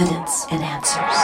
evidence and answers.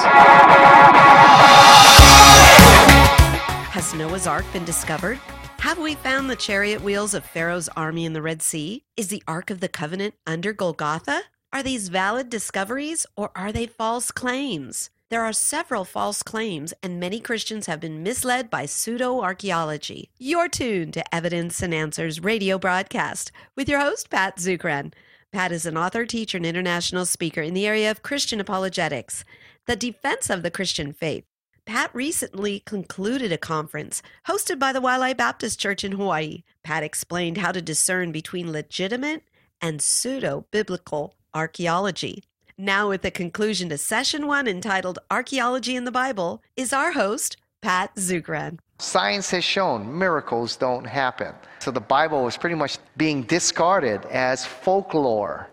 Has Noah's Ark been discovered? Have we found the chariot wheels of Pharaoh's army in the Red Sea? Is the Ark of the Covenant under Golgotha? Are these valid discoveries or are they false claims? There are several false claims, and many Christians have been misled by pseudo archaeology. You're tuned to Evidence and Answers radio broadcast with your host, Pat Zukeran. Pat is an author, teacher, and international speaker in the area of Christian apologetics, the defense of the Christian faith. Pat recently concluded a conference hosted by the Waialae Baptist Church in Hawaii. Pat explained how to discern between legitimate and pseudo biblical archaeology. Now, with the conclusion to session one entitled Archaeology in the Bible, is our host, Pat Zukeran. Science has shown miracles don't happen. So the Bible was pretty much being discarded as folklore.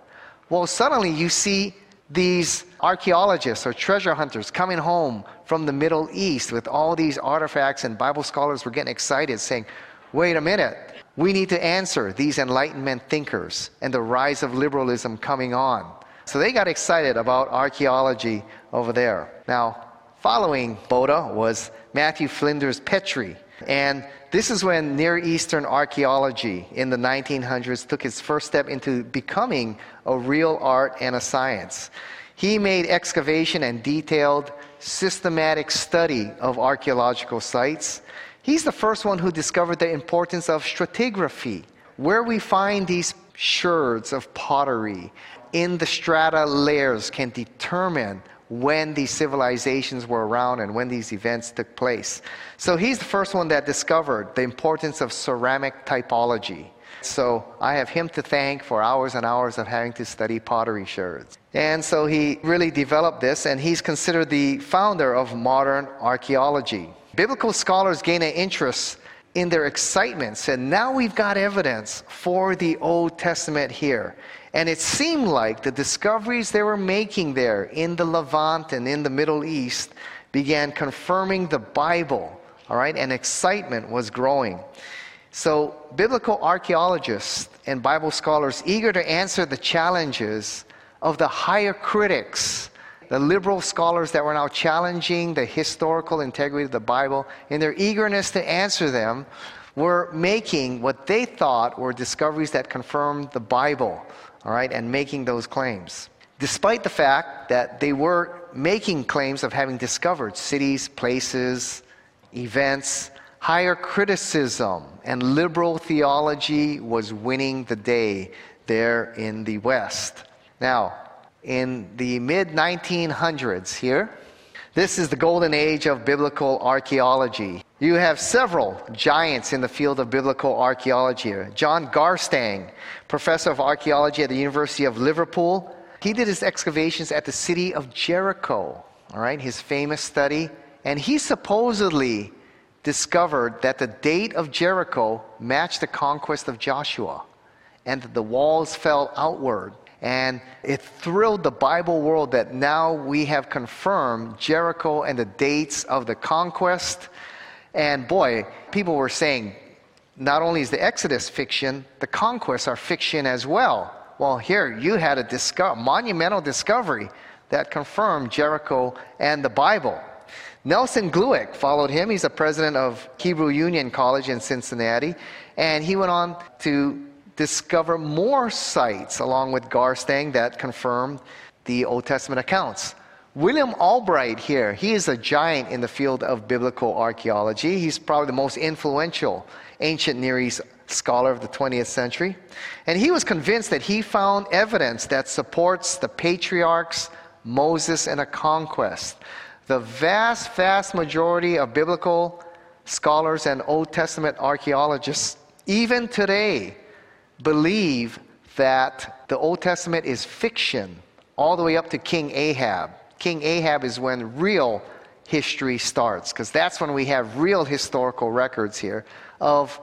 Well, suddenly you see these archaeologists or treasure hunters coming home from the Middle East with all these artifacts, and Bible scholars were getting excited, saying, wait a minute, we need to answer these Enlightenment thinkers and the rise of liberalism coming on. So they got excited about archaeology over there. Now, following Botta was Matthew Flinders Petrie. And this is when Near Eastern archaeology in the 1900s took its first step into becoming a real art and a science. He made excavation and detailed systematic study of archaeological sites. He's the first one who discovered the importance of stratigraphy, where we find these sherds of pottery in the strata layers can determine when these civilizations were around and when these events took place. So he's the first one that discovered the importance of ceramic typology. So I have him to thank for hours and hours of having to study pottery sherds. And so he really developed this, and he's considered the founder of modern archaeology. Biblical scholars gain an interest in their excitement said, Now we've got evidence for the Old Testament here. And it seemed like the discoveries they were making there in the Levant and in the Middle East began confirming the Bible, all right, and excitement was growing. So, biblical archaeologists and Bible scholars, eager to answer the challenges of the higher critics, the liberal scholars that were now challenging the historical integrity of the Bible, in their eagerness to answer them, were making what they thought were discoveries that confirmed the Bible all right, and making those claims. Despite the fact that they were making claims of having discovered cities, places, events, higher criticism and liberal theology was winning the day there in the West. Now, in the mid 1900s here, this is the golden age of biblical archaeology. You have several giants in the field of biblical archaeology. John Garstang, professor of archaeology at the University of Liverpool, he did his excavations at the city of Jericho, all right, his famous study, and he supposedly discovered that the date of Jericho matched the conquest of Joshua and that the walls fell outward and it thrilled the Bible world that now we have confirmed Jericho and the dates of the conquest. And boy, people were saying, not only is the Exodus fiction, the conquests are fiction as well. Well, here you had a disco- monumental discovery that confirmed Jericho and the Bible. Nelson Glueck followed him. He's the president of Hebrew Union College in Cincinnati. And he went on to discover more sites along with Garstang that confirmed the Old Testament accounts. William Albright here, he is a giant in the field of biblical archaeology. He's probably the most influential ancient Near East scholar of the 20th century. And he was convinced that he found evidence that supports the patriarchs, Moses, and a conquest. The vast, vast majority of biblical scholars and Old Testament archaeologists, even today, believe that the Old Testament is fiction all the way up to King Ahab. King Ahab is when real history starts, because that's when we have real historical records here of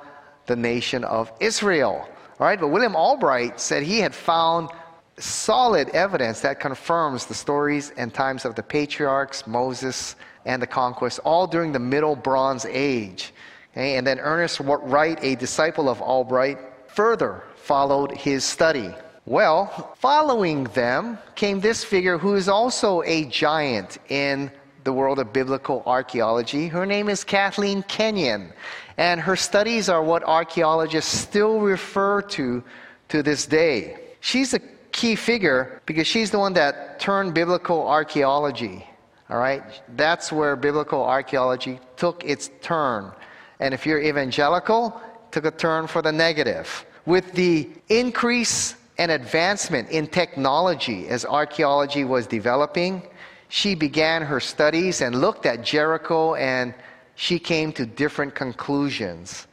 the nation of Israel. All right, but William Albright said he had found solid evidence that confirms the stories and times of the patriarchs, Moses, and the conquest, all during the Middle Bronze Age. Okay? And then Ernest Wright, a disciple of Albright, further followed his study. Well, following them came this figure who is also a giant in the world of biblical archaeology. Her name is Kathleen Kenyon, and her studies are what archaeologists still refer to to this day. She's a key figure because she's the one that turned biblical archaeology. All right? That's where biblical archaeology took its turn. And if you're evangelical, took a turn for the negative. With the increase and advancement in technology as archaeology was developing, she began her studies and looked at Jericho and she came to different conclusions.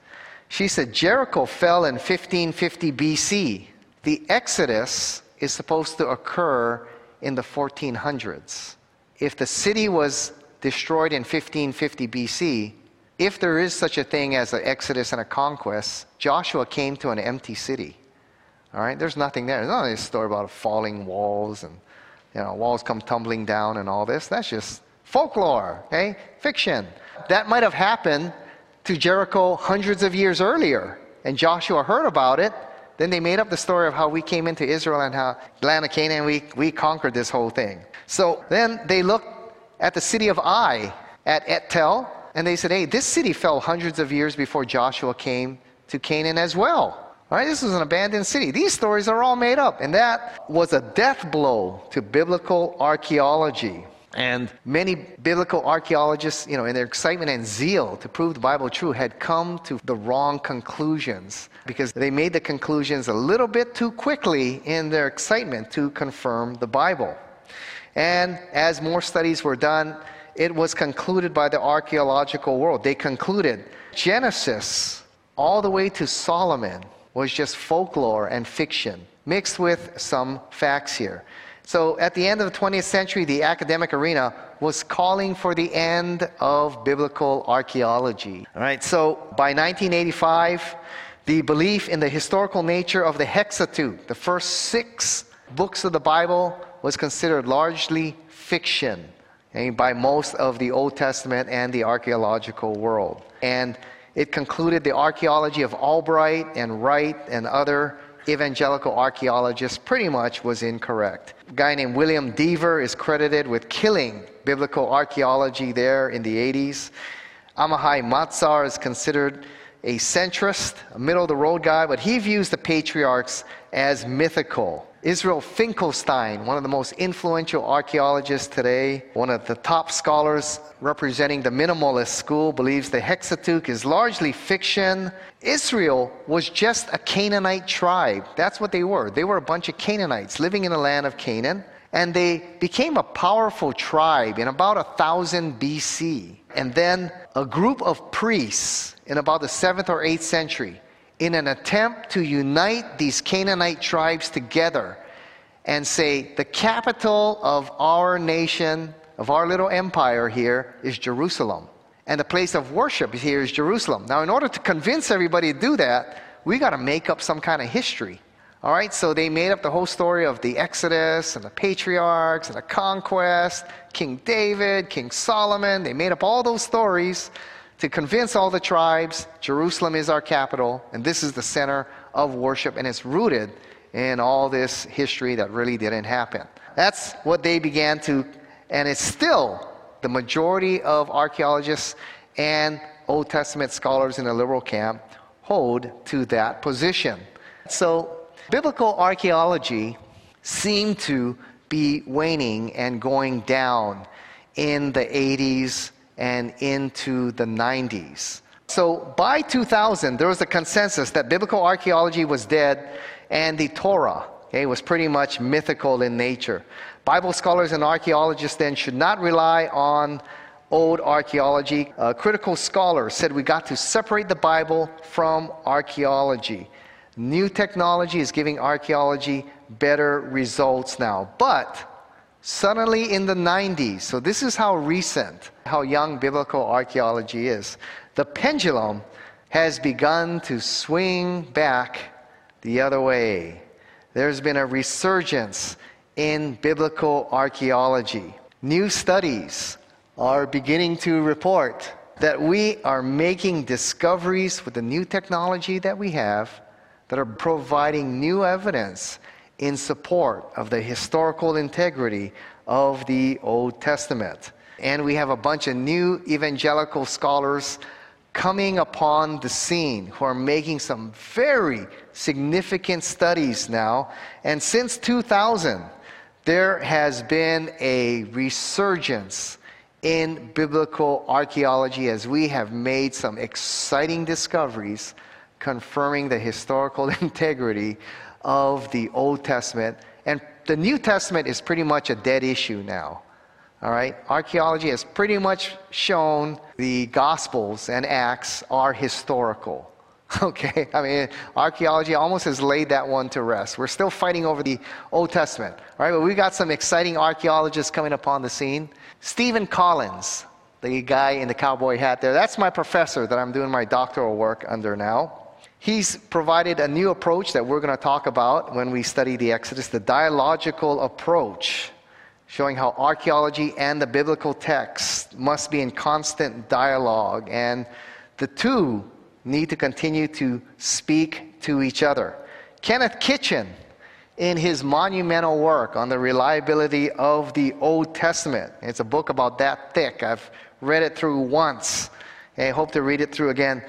She said Jericho fell in 1550 BC. The Exodus is supposed to occur in the 1400s. If the city was destroyed in 1550 BC, if there is such a thing as an exodus and a conquest, Joshua came to an empty city. All right, there's nothing there. There's not a story about falling walls and you know walls come tumbling down and all this. That's just folklore, okay? Fiction. That might have happened to Jericho hundreds of years earlier, and Joshua heard about it. Then they made up the story of how we came into Israel and how land of Canaan we, we conquered this whole thing. So then they looked at the city of Ai at et-Tell, and they said, hey, this city fell hundreds of years before Joshua came to Canaan as well. Right, this was an abandoned city. These stories are all made up, and that was a death blow to biblical archaeology. And many biblical archaeologists, you know, in their excitement and zeal to prove the Bible true, had come to the wrong conclusions because they made the conclusions a little bit too quickly in their excitement to confirm the Bible. And as more studies were done, it was concluded by the archaeological world. They concluded Genesis all the way to Solomon was just folklore and fiction mixed with some facts here. So at the end of the 20th century, the academic arena was calling for the end of biblical archaeology. All right, so by 1985, the belief in the historical nature of the Hexateuch, the first six books of the Bible, was considered largely fiction eh, by most of the Old Testament and the archaeological world. And it concluded the archaeology of Albright and Wright and other evangelical archaeologists pretty much was incorrect. A guy named William Dever is credited with killing biblical archaeology there in the 80s. Amihai Mazar is considered a centrist, a middle of the road guy, but he views the patriarchs as mythical. Israel Finkelstein, one of the most influential archaeologists today, one of the top scholars representing the minimalist school, believes the Hexateuch is largely fiction. Israel was just a Canaanite tribe. That's what they were. They were a bunch of Canaanites living in the land of Canaan, and they became a powerful tribe in about 1000 BC. And then a group of priests in about the 7th or 8th century in an attempt to unite these Canaanite tribes together and say, the capital of our nation, of our little empire here, is Jerusalem. And the place of worship here is Jerusalem. Now, in order to convince everybody to do that, we got to make up some kind of history. All right, so they made up the whole story of the Exodus and the patriarchs and the conquest, King David, King Solomon. They made up all those stories to convince all the tribes Jerusalem is our capital and this is the center of worship, and it's rooted in all this history that really didn't happen. That's what they began to, and it's still the majority of archaeologists and Old Testament scholars in the liberal camp hold to that position. So, biblical archaeology seemed to be waning and going down in the 80s and into the 90s. So by 2000, there was a consensus that biblical archaeology was dead and the Torah okay, was pretty much mythical in nature. Bible scholars and archaeologists then should not rely on old archaeology. Uh, critical scholars said we got to separate the Bible from archaeology. New technology is giving archaeology better results now. But Suddenly in the 90s, so this is how recent, how young biblical archaeology is, the pendulum has begun to swing back the other way. There's been a resurgence in biblical archaeology. New studies are beginning to report that we are making discoveries with the new technology that we have that are providing new evidence in support of the historical integrity of the Old Testament. And we have a bunch of new evangelical scholars coming upon the scene who are making some very significant studies now. And since 2000, there has been a resurgence in biblical archaeology as we have made some exciting discoveries confirming the historical integrity of the Old Testament. And the New Testament is pretty much a dead issue now. All right? Archaeology has pretty much shown the Gospels and Acts are historical. Okay? I mean, archaeology almost has laid that one to rest. We're still fighting over the Old Testament. All right? But we've got some exciting archaeologists coming upon the scene. Stephen Collins, the guy in the cowboy hat there, that's my professor that I'm doing my doctoral work under now. He's provided a new approach that we're going to talk about when we study the Exodus, the dialogical approach showing how archaeology and the biblical text must be in constant dialogue, and the two need to continue to speak to each other. Kenneth Kitchen, in his monumental work on the reliability of the Old Testament, it's a book about that thick. I've read it through once. I hope to read it through again.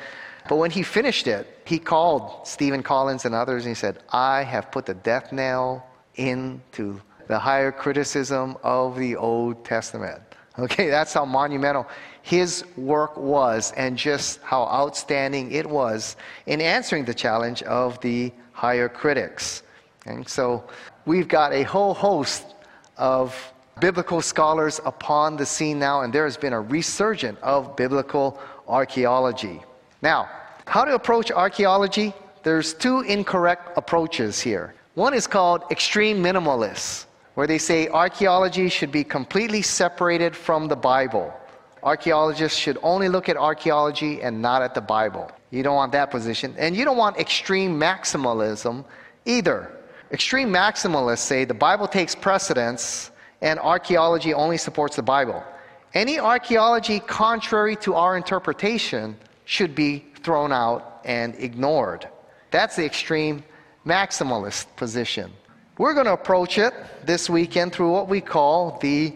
But when he finished it, he called Stephen Collins and others and he said, I have put the death knell into the higher criticism of the Old Testament. Okay, that's how monumental his work was and just how outstanding it was in answering the challenge of the higher critics. And so we've got a whole host of biblical scholars upon the scene now, and there has been a resurgence of biblical archaeology. Now, how to approach archaeology? There's two incorrect approaches here. One is called extreme minimalists where they say archaeology should be completely separated from the Bible. Archaeologists should only look at archaeology and not at the Bible. You don't want that position. And you don't want extreme maximalism either. Extreme maximalists say the Bible takes precedence and archaeology only supports the Bible. Any archaeology contrary to our interpretation should be thrown out and ignored. That's the extreme maximalist position. We're going to approach it this weekend through what we call the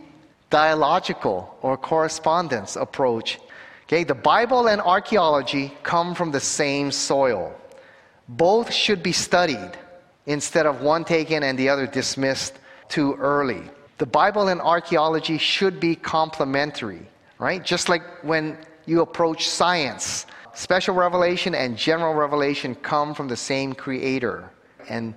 dialogical or correspondence approach. Okay, the Bible and archaeology come from the same soil. Both should be studied instead of one taken and the other dismissed too early. The Bible and archaeology should be complementary, right? Just like when you approach science, special revelation and general revelation come from the same creator. And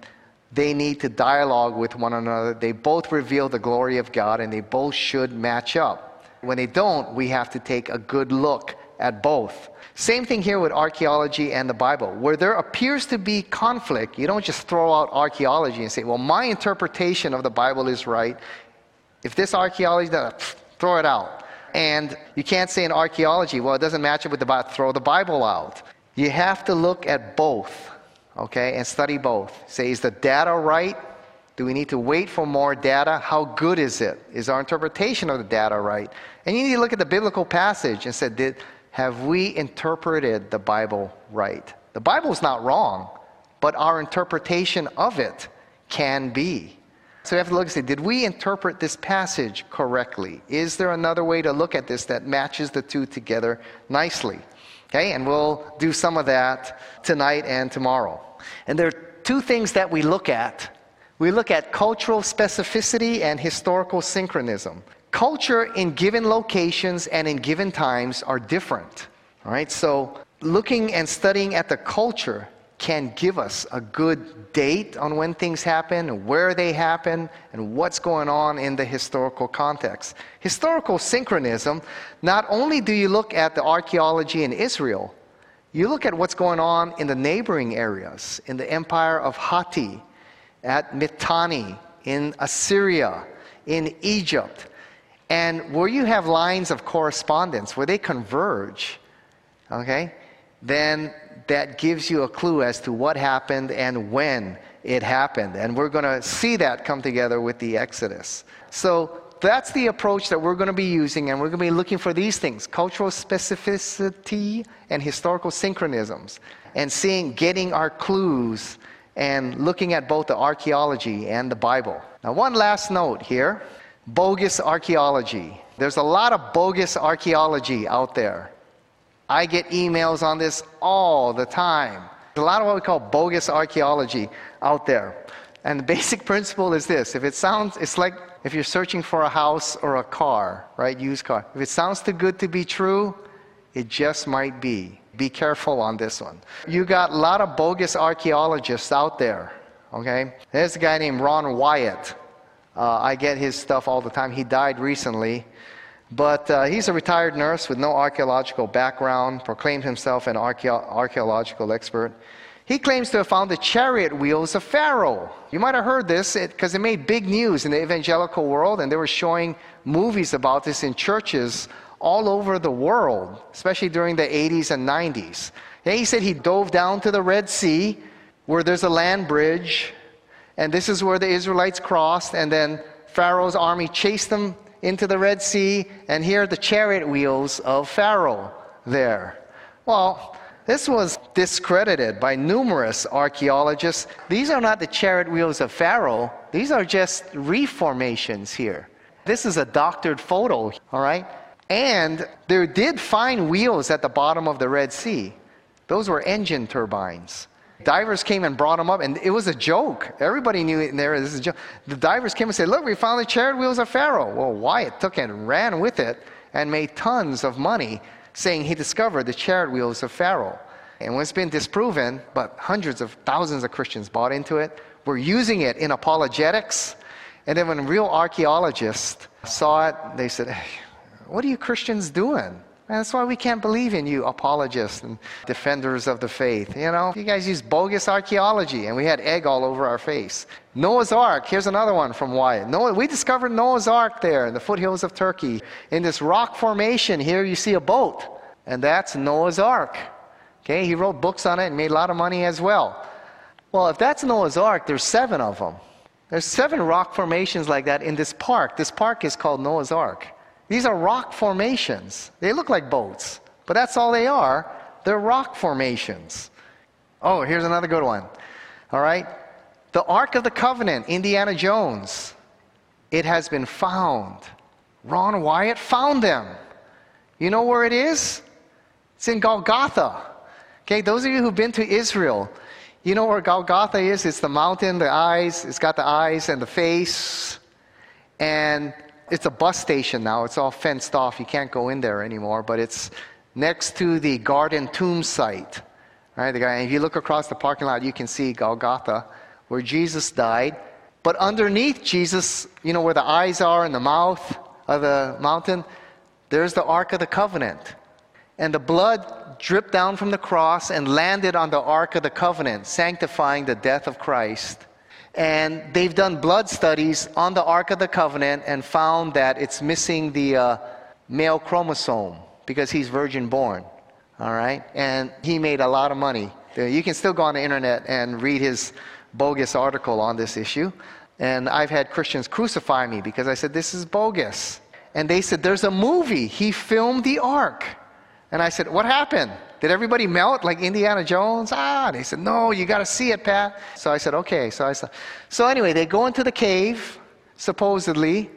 they need to dialogue with one another. They both reveal the glory of God and they both should match up. When they don't, we have to take a good look at both. Same thing here with archaeology and the Bible. Where there appears to be conflict, you don't just throw out archaeology and say, well, my interpretation of the Bible is right. If this archaeology, does throw it out. And you can't say in archaeology, well, it doesn't match up with the Bible, throw the Bible out. You have to look at both okay, and study both. Say, is the data right? Do we need to wait for more data? How good is it? Is our interpretation of the data right? And you need to look at the biblical passage and say, did, have we interpreted the Bible right? The Bible's not wrong, but our interpretation of it can be. So we have to look and say, did we interpret this passage correctly? Is there another way to look at this that matches the two together nicely? Okay, and we'll do some of that tonight and tomorrow. And there are two things that we look at we look at cultural specificity and historical synchronism. Culture in given locations and in given times are different. All right, so looking and studying at the culture can give us a good date on when things happen, where they happen, and what's going on in the historical context. Historical synchronism, not only do you look at the archaeology in Israel, you look at what's going on in the neighboring areas, in the empire of Hatti, at Mitanni, in Assyria, in Egypt, and where you have lines of correspondence, where they converge, okay, then that gives you a clue as to what happened and when it happened. And we're going to see that come together with the Exodus. So that's the approach that we're going to be using, and we're going to be looking for these things cultural specificity and historical synchronisms, and seeing, getting our clues and looking at both the archaeology and the Bible. Now, one last note here bogus archaeology. There's a lot of bogus archaeology out there. I get emails on this all the time. There's a lot of what we call bogus archaeology out there. And the basic principle is this if it sounds, it's like if you're searching for a house or a car, right? Used car. If it sounds too good to be true, it just might be. Be careful on this one. You got a lot of bogus archaeologists out there, okay? There's a guy named Ron Wyatt. Uh, I get his stuff all the time. He died recently. But uh, he's a retired nurse with no archaeological background, proclaimed himself an archaeological expert. He claims to have found the chariot wheels of Pharaoh. You might have heard this because it, it made big news in the evangelical world, and they were showing movies about this in churches all over the world, especially during the 80s and 90s. And he said he dove down to the Red Sea where there's a land bridge, and this is where the Israelites crossed, and then Pharaoh's army chased them into the Red Sea, and here are the chariot wheels of Pharaoh there. Well, this was discredited by numerous archaeologists. These are not the chariot wheels of Pharaoh, these are just reformations here. This is a doctored photo, all right? And they did find wheels at the bottom of the Red Sea. Those were engine turbines. Divers came and brought them up, and it was a joke. Everybody knew it in there. This is a joke. The divers came and said, Look, we found the chariot wheels of Pharaoh. Well, Wyatt took it and ran with it and made tons of money saying he discovered the chariot wheels of Pharaoh. And when it's been disproven, but hundreds of thousands of Christians bought into it, were using it in apologetics. And then when real archaeologists saw it, they said, hey, What are you Christians doing? And that's why we can't believe in you, apologists and defenders of the faith. You know, you guys use bogus archaeology, and we had egg all over our face. Noah's Ark, here's another one from Wyatt. Noah, we discovered Noah's Ark there in the foothills of Turkey. In this rock formation, here you see a boat, and that's Noah's Ark. Okay, he wrote books on it and made a lot of money as well. Well, if that's Noah's Ark, there's seven of them. There's seven rock formations like that in this park. This park is called Noah's Ark. These are rock formations. They look like boats, but that's all they are. They're rock formations. Oh, here's another good one. All right. The Ark of the Covenant, Indiana Jones. It has been found. Ron Wyatt found them. You know where it is? It's in Golgotha. Okay, those of you who've been to Israel, you know where Golgotha is? It's the mountain, the eyes, it's got the eyes and the face. And it's a bus station now. It's all fenced off. You can't go in there anymore, but it's next to the garden tomb site. Right? The guy, if you look across the parking lot, you can see Golgotha, where Jesus died. But underneath Jesus, you know, where the eyes are and the mouth of the mountain, there's the Ark of the Covenant. And the blood dripped down from the cross and landed on the Ark of the Covenant, sanctifying the death of Christ. And they've done blood studies on the Ark of the Covenant and found that it's missing the uh, male chromosome because he's virgin born. All right? And he made a lot of money. You can still go on the internet and read his bogus article on this issue. And I've had Christians crucify me because I said, This is bogus. And they said, There's a movie. He filmed the ark. And I said, What happened? Did everybody melt like Indiana Jones? Ah, they said, no, you got to see it, Pat. So I said, okay. So I said, so anyway, they go into the cave, supposedly,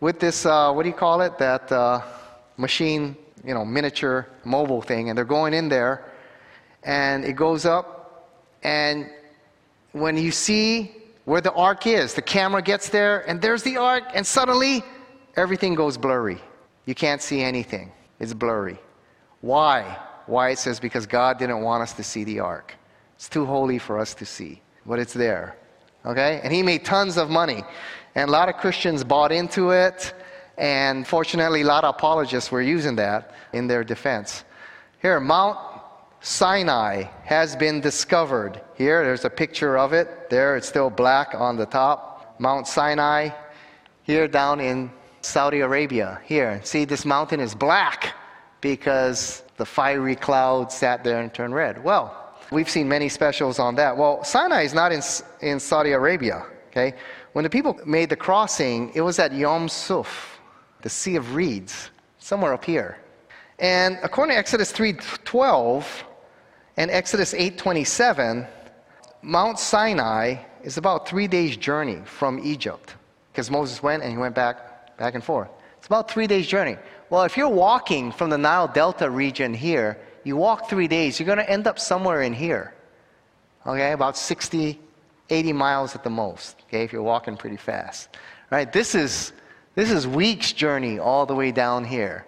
with this, uh, what do you call it? That uh, machine, you know, miniature mobile thing. And they're going in there, and it goes up. And when you see where the ark is, the camera gets there, and there's the ark, and suddenly everything goes blurry. You can't see anything, it's blurry. Why? Why it says because God didn't want us to see the ark. It's too holy for us to see, but it's there. Okay? And he made tons of money. And a lot of Christians bought into it. And fortunately, a lot of apologists were using that in their defense. Here, Mount Sinai has been discovered. Here, there's a picture of it. There, it's still black on the top. Mount Sinai, here down in Saudi Arabia. Here, see, this mountain is black because the fiery cloud sat there and turned red. Well, we've seen many specials on that. Well, Sinai is not in, in Saudi Arabia, okay? When the people made the crossing, it was at Yom Suf, the Sea of Reeds, somewhere up here. And according to Exodus 3:12 and Exodus 8:27, Mount Sinai is about three days' journey from Egypt because Moses went and he went back, back and forth. It's about three days' journey. Well, if you're walking from the Nile Delta region here, you walk three days, you're going to end up somewhere in here. Okay, about 60, 80 miles at the most. Okay, if you're walking pretty fast. Right? This is this is weeks' journey all the way down here.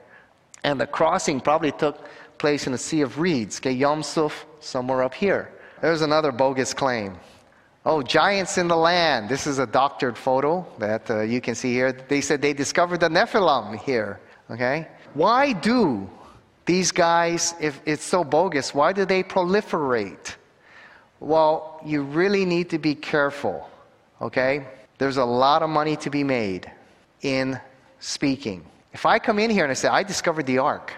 And the crossing probably took place in the Sea of Reeds. Okay, Yom Suf, somewhere up here. There's another bogus claim. Oh, giants in the land. This is a doctored photo that uh, you can see here. They said they discovered the Nephilim here. Okay? Why do these guys, if it's so bogus, why do they proliferate? Well, you really need to be careful. Okay? There's a lot of money to be made in speaking. If I come in here and I say, I discovered the ark,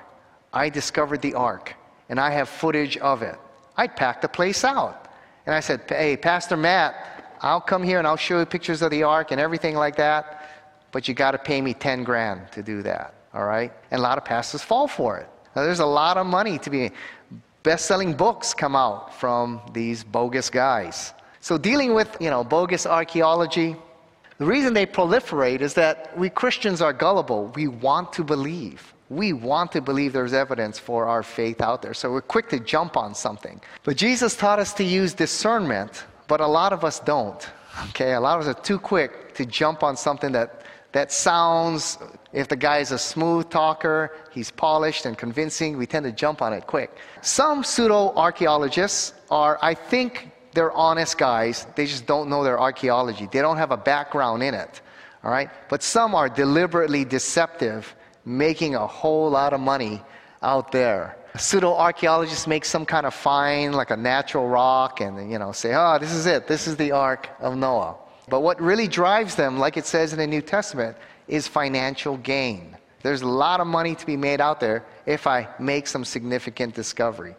I discovered the ark, and I have footage of it, I'd pack the place out. And I said, Hey, Pastor Matt, I'll come here and I'll show you pictures of the ark and everything like that, but you got to pay me 10 grand to do that. All right? And a lot of pastors fall for it. Now, there's a lot of money to be. Best selling books come out from these bogus guys. So, dealing with, you know, bogus archaeology, the reason they proliferate is that we Christians are gullible. We want to believe. We want to believe there's evidence for our faith out there. So we're quick to jump on something. But Jesus taught us to use discernment, but a lot of us don't. Okay, a lot of us are too quick to jump on something that, that sounds, if the guy is a smooth talker, he's polished and convincing, we tend to jump on it quick. Some pseudo archaeologists are, I think, they're honest guys. They just don't know their archaeology. They don't have a background in it. All right? But some are deliberately deceptive, making a whole lot of money out there. Pseudo archaeologists make some kind of find, like a natural rock, and you know, say, oh, this is it. This is the Ark of Noah. But what really drives them, like it says in the New Testament, is financial gain. There's a lot of money to be made out there if I make some significant discovery.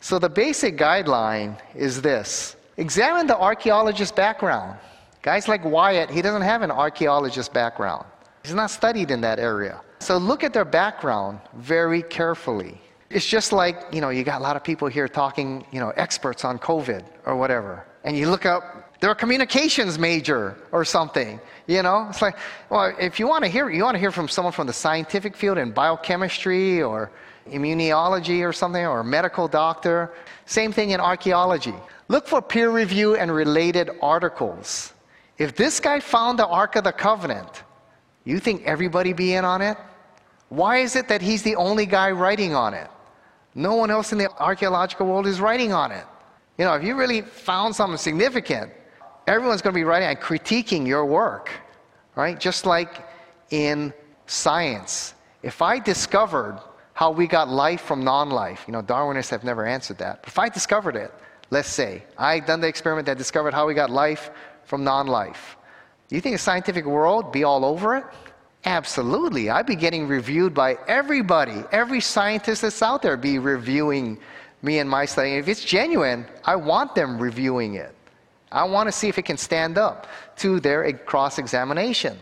So the basic guideline is this examine the archaeologist's background. Guys like Wyatt, he doesn't have an archaeologist background, he's not studied in that area. So look at their background very carefully. It's just like, you know, you got a lot of people here talking, you know, experts on COVID or whatever. And you look up, they're a communications major or something. You know, it's like, well, if you want to hear, you want to hear from someone from the scientific field in biochemistry or immunology or something, or a medical doctor. Same thing in archaeology. Look for peer review and related articles. If this guy found the Ark of the Covenant, you think everybody be in on it? Why is it that he's the only guy writing on it? No one else in the archaeological world is writing on it. You know, if you really found something significant, everyone's going to be writing and critiquing your work, right? Just like in science. If I discovered how we got life from non life. You know, Darwinists have never answered that. If I discovered it, let's say, I done the experiment that discovered how we got life from non life. Do you think the scientific world be all over it? Absolutely. I'd be getting reviewed by everybody. Every scientist that's out there be reviewing me and my study. If it's genuine, I want them reviewing it. I want to see if it can stand up to their cross examination.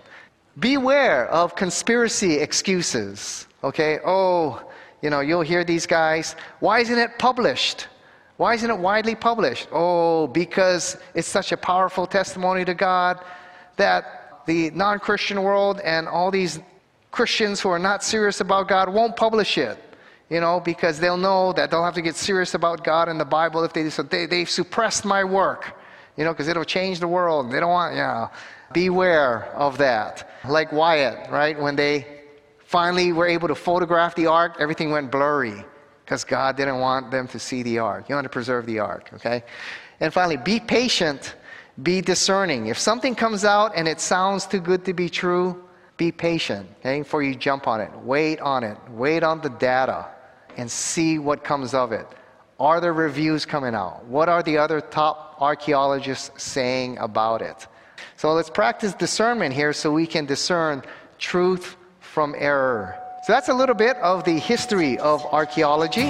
Beware of conspiracy excuses. Okay, oh, you know, you'll hear these guys. Why isn't it published? Why isn't it widely published? Oh, because it's such a powerful testimony to God that the non Christian world and all these Christians who are not serious about God won't publish it. You know, because they'll know that they'll have to get serious about God and the Bible if they so they, they've suppressed my work. You know, because it'll change the world. They don't want, you know, beware of that. Like Wyatt, right? When they Finally, we're able to photograph the ark. Everything went blurry because God didn't want them to see the ark. You want to preserve the ark, okay? And finally, be patient, be discerning. If something comes out and it sounds too good to be true, be patient, okay, before you jump on it. Wait on it. Wait on the data and see what comes of it. Are there reviews coming out? What are the other top archaeologists saying about it? So let's practice discernment here so we can discern truth from error. So that's a little bit of the history of archaeology.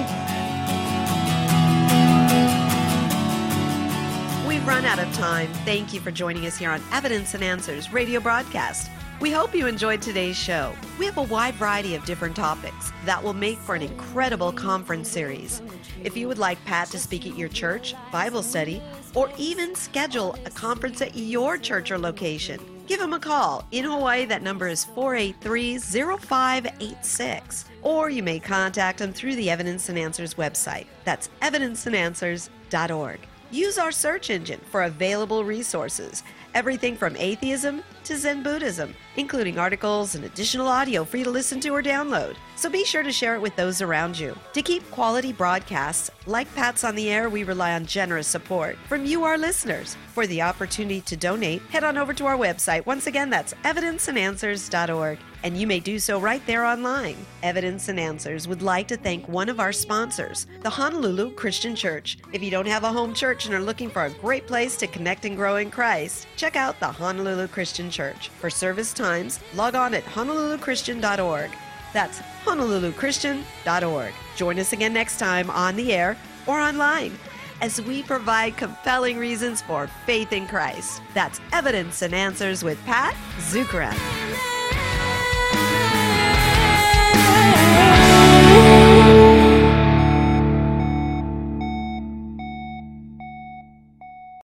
We've run out of time. Thank you for joining us here on Evidence and Answers radio broadcast. We hope you enjoyed today's show. We have a wide variety of different topics that will make for an incredible conference series. If you would like Pat to speak at your church, Bible study, or even schedule a conference at your church or location, give him a call. In Hawaii, that number is 483 0586. Or you may contact him through the Evidence and Answers website. That's evidenceandanswers.org. Use our search engine for available resources everything from atheism to Zen Buddhism, including articles and additional audio for you to listen to or download. So be sure to share it with those around you. To keep quality broadcasts like Pat's on the Air, we rely on generous support from you, our listeners. For the opportunity to donate, head on over to our website. Once again, that's evidenceandanswers.org, and you may do so right there online. Evidence and Answers would like to thank one of our sponsors, the Honolulu Christian Church. If you don't have a home church and are looking for a great place to connect and grow in Christ, check out the Honolulu Christian Church. Church. For service times, log on at honoluluchristian.org. That's honoluluchristian.org. Join us again next time on the air or online as we provide compelling reasons for faith in Christ. That's Evidence and Answers with Pat Zukeran.